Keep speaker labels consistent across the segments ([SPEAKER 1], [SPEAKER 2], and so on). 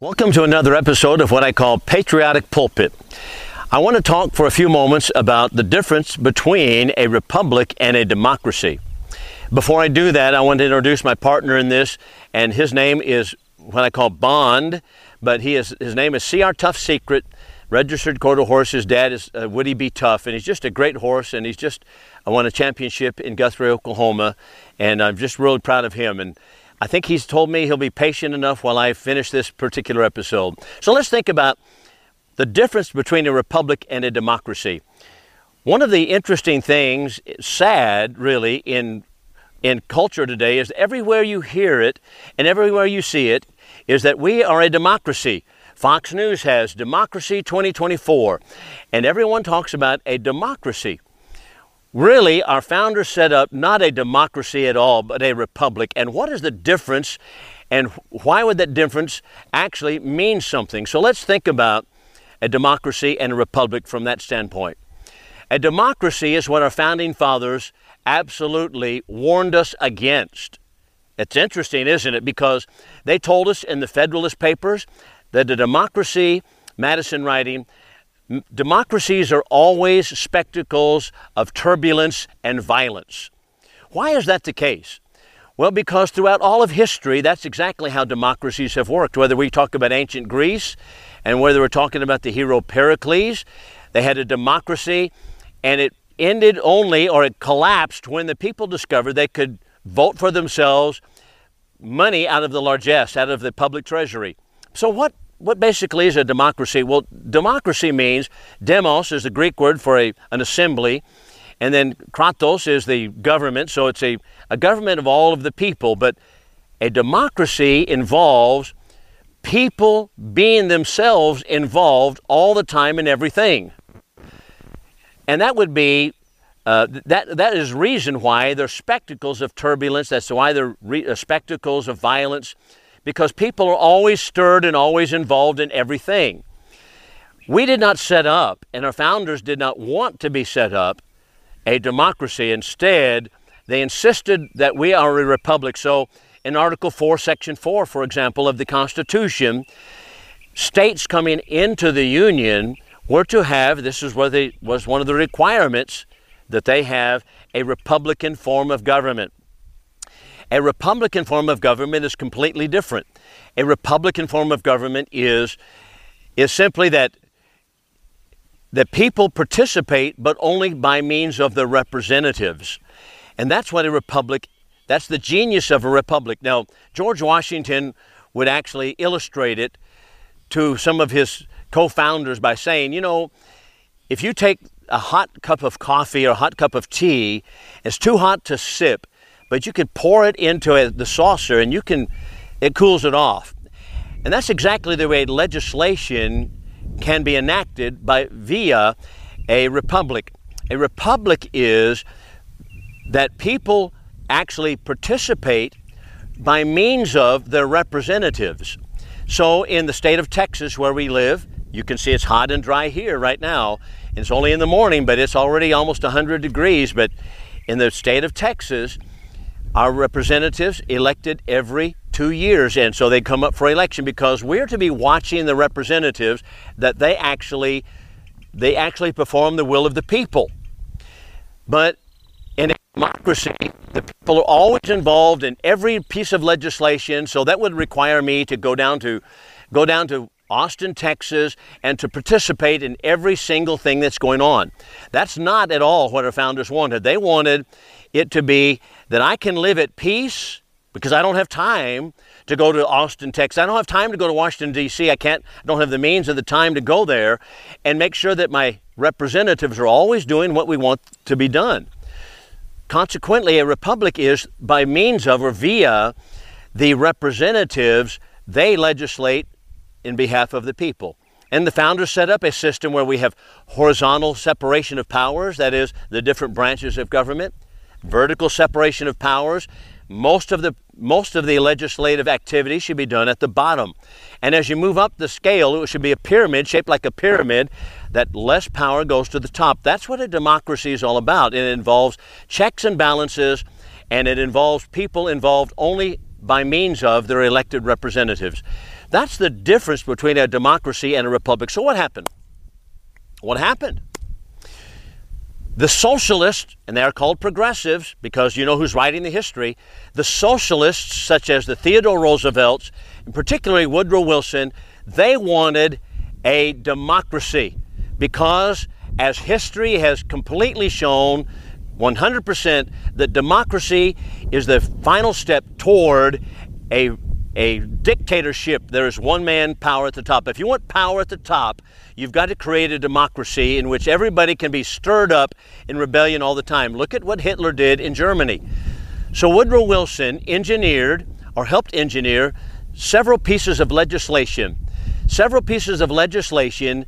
[SPEAKER 1] Welcome to another episode of what I call Patriotic Pulpit. I want to talk for a few moments about the difference between a republic and a democracy. Before I do that, I want to introduce my partner in this, and his name is what I call Bond, but he is, his name is CR Tough Secret, registered quarter horse. His dad is uh, Woody B. Tough, and he's just a great horse, and he's just I won a championship in Guthrie, Oklahoma, and I'm just really proud of him. And I think he's told me he'll be patient enough while I finish this particular episode. So let's think about the difference between a republic and a democracy. One of the interesting things, sad really, in in culture today is everywhere you hear it and everywhere you see it is that we are a democracy. Fox News has Democracy 2024, and everyone talks about a democracy. Really, our founders set up not a democracy at all, but a republic. And what is the difference, and why would that difference actually mean something? So let's think about a democracy and a republic from that standpoint. A democracy is what our founding fathers absolutely warned us against. It's interesting, isn't it? Because they told us in the Federalist Papers that a democracy, Madison writing, Democracies are always spectacles of turbulence and violence. Why is that the case? Well, because throughout all of history, that's exactly how democracies have worked. Whether we talk about ancient Greece and whether we're talking about the hero Pericles, they had a democracy and it ended only or it collapsed when the people discovered they could vote for themselves money out of the largesse, out of the public treasury. So, what what basically is a democracy? Well, democracy means demos is the Greek word for a, an assembly, and then kratos is the government, so it's a, a government of all of the people. But a democracy involves people being themselves involved all the time in everything. And that would be uh, that that is reason why there's spectacles of turbulence. That's why there are re- uh, spectacles of violence because people are always stirred and always involved in everything. We did not set up, and our founders did not want to be set up, a democracy. Instead, they insisted that we are a republic. So, in Article 4, Section 4, for example, of the Constitution, states coming into the Union were to have, this is what they, was one of the requirements, that they have a republican form of government. A Republican form of government is completely different. A Republican form of government is, is simply that, that people participate, but only by means of their representatives. And that's what a republic, that's the genius of a republic. Now, George Washington would actually illustrate it to some of his co founders by saying, you know, if you take a hot cup of coffee or a hot cup of tea, it's too hot to sip but you can pour it into a, the saucer and you can, it cools it off. And that's exactly the way legislation can be enacted by via a republic. A republic is that people actually participate by means of their representatives. So in the state of Texas where we live, you can see it's hot and dry here right now. It's only in the morning, but it's already almost 100 degrees. But in the state of Texas, our representatives elected every two years and so they come up for election because we're to be watching the representatives that they actually they actually perform the will of the people. But in a democracy the people are always involved in every piece of legislation so that would require me to go down to go down to Austin, Texas, and to participate in every single thing that's going on. That's not at all what our founders wanted. They wanted it to be that I can live at peace because I don't have time to go to Austin, Texas. I don't have time to go to Washington, D.C. I can't, I don't have the means or the time to go there and make sure that my representatives are always doing what we want to be done. Consequently, a republic is by means of or via the representatives, they legislate in behalf of the people. And the founders set up a system where we have horizontal separation of powers, that is, the different branches of government vertical separation of powers. Most of the most of the legislative activity should be done at the bottom. And as you move up the scale, it should be a pyramid shaped like a pyramid that less power goes to the top. That's what a democracy is all about. It involves checks and balances and it involves people involved only by means of their elected representatives. That's the difference between a democracy and a republic. So, what happened? What happened? The socialists, and they are called progressives because you know who's writing the history, the socialists, such as the Theodore Roosevelts, and particularly Woodrow Wilson, they wanted a democracy because, as history has completely shown, 100% that democracy is the final step toward a a dictatorship, there is one man power at the top. If you want power at the top, you've got to create a democracy in which everybody can be stirred up in rebellion all the time. Look at what Hitler did in Germany. So Woodrow Wilson engineered or helped engineer several pieces of legislation, several pieces of legislation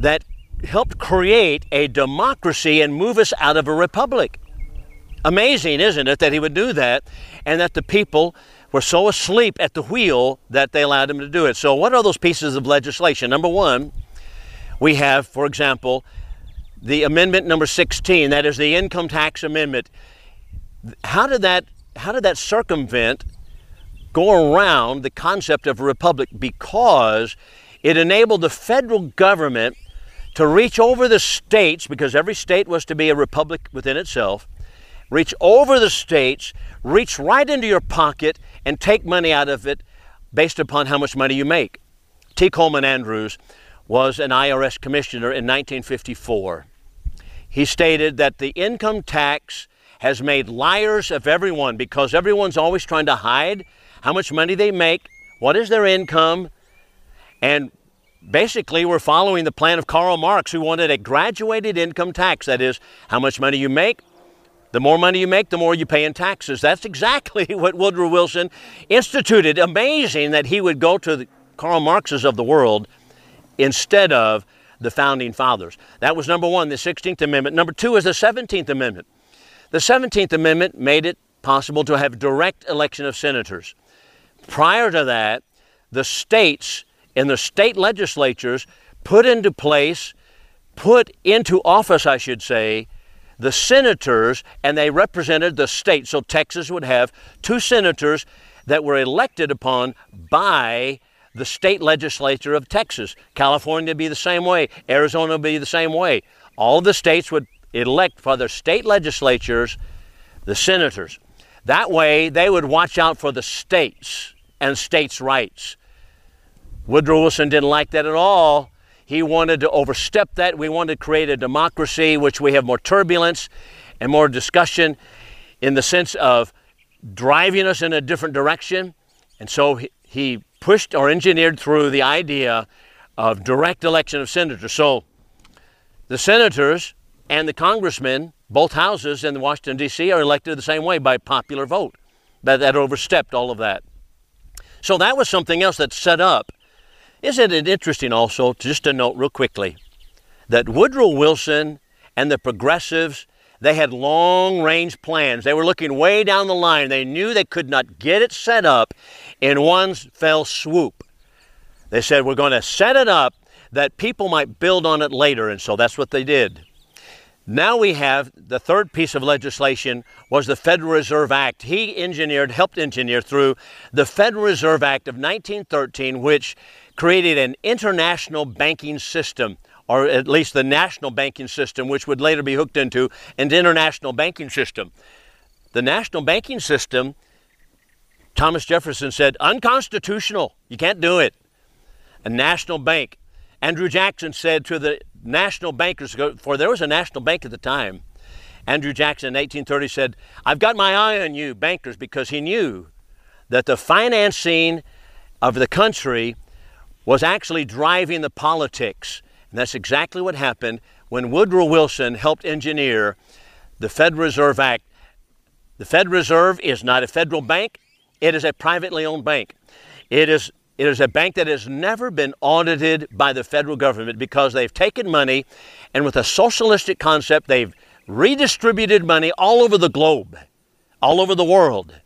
[SPEAKER 1] that helped create a democracy and move us out of a republic. Amazing, isn't it, that he would do that and that the people were so asleep at the wheel that they allowed them to do it. So, what are those pieces of legislation? Number one, we have, for example, the amendment number 16, that is the income tax amendment. How did that, how did that circumvent go around the concept of a republic? Because it enabled the federal government to reach over the states, because every state was to be a republic within itself, reach over the states, reach right into your pocket, and take money out of it based upon how much money you make. T. Coleman Andrews was an IRS commissioner in 1954. He stated that the income tax has made liars of everyone because everyone's always trying to hide how much money they make, what is their income, and basically we're following the plan of Karl Marx who wanted a graduated income tax that is how much money you make the more money you make, the more you pay in taxes. That's exactly what Woodrow Wilson instituted. Amazing that he would go to the Karl Marx's of the world instead of the founding fathers. That was number one, the 16th Amendment. Number two is the 17th Amendment. The 17th Amendment made it possible to have direct election of senators. Prior to that, the states and the state legislatures put into place, put into office, I should say, the senators and they represented the state. So Texas would have two senators that were elected upon by the state legislature of Texas. California would be the same way. Arizona would be the same way. All the states would elect for their state legislatures the senators. That way, they would watch out for the states and states' rights. Woodrow Wilson didn't like that at all. He wanted to overstep that. We wanted to create a democracy which we have more turbulence and more discussion in the sense of driving us in a different direction. And so he, pushed or engineered through the idea of direct election of senators. So the senators and the congressmen, both houses in Washington, D.C., are elected the same way by popular vote. That, that overstepped all of that. So that was something else that set up isn't it interesting also, just to note real quickly, that Woodrow Wilson and the progressives, they had long range plans. They were looking way down the line. They knew they could not get it set up in one fell swoop. They said, We're going to set it up that people might build on it later. And so that's what they did. Now we have the third piece of legislation was the Federal Reserve Act. He engineered, helped engineer through the Federal Reserve Act of 1913, which created an international banking system, or at least the national banking system, which would later be hooked into an international banking system. The national banking system, Thomas Jefferson said, unconstitutional. You can't do it. A national bank. Andrew Jackson said to the national bankers, for there was a national bank at the time. Andrew Jackson in 1830 said, I've got my eye on you, bankers, because he knew that the financing of the country was actually driving the politics. And that's exactly what happened when Woodrow Wilson helped engineer the Federal Reserve Act. The Federal Reserve is not a federal bank, it is a privately owned bank. It is, it is a bank that has never been audited by the federal government because they've taken money and, with a socialistic concept, they've redistributed money all over the globe, all over the world.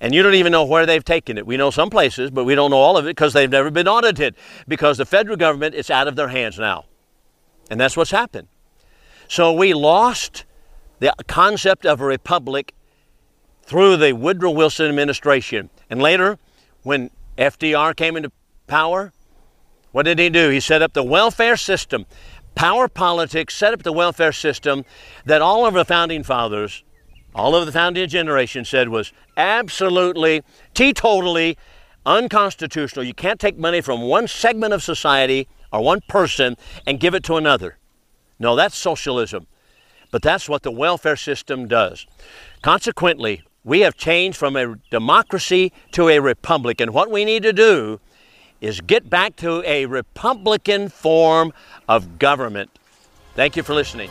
[SPEAKER 1] And you don't even know where they've taken it. We know some places, but we don't know all of it because they've never been audited. Because the federal government, it's out of their hands now. And that's what's happened. So we lost the concept of a republic through the Woodrow Wilson administration. And later, when FDR came into power, what did he do? He set up the welfare system. Power politics set up the welfare system that all of the founding fathers, all of the founding generation said was absolutely, teetotally unconstitutional. You can't take money from one segment of society or one person and give it to another. No, that's socialism. But that's what the welfare system does. Consequently, we have changed from a democracy to a republic. And what we need to do is get back to a Republican form of government. Thank you for listening.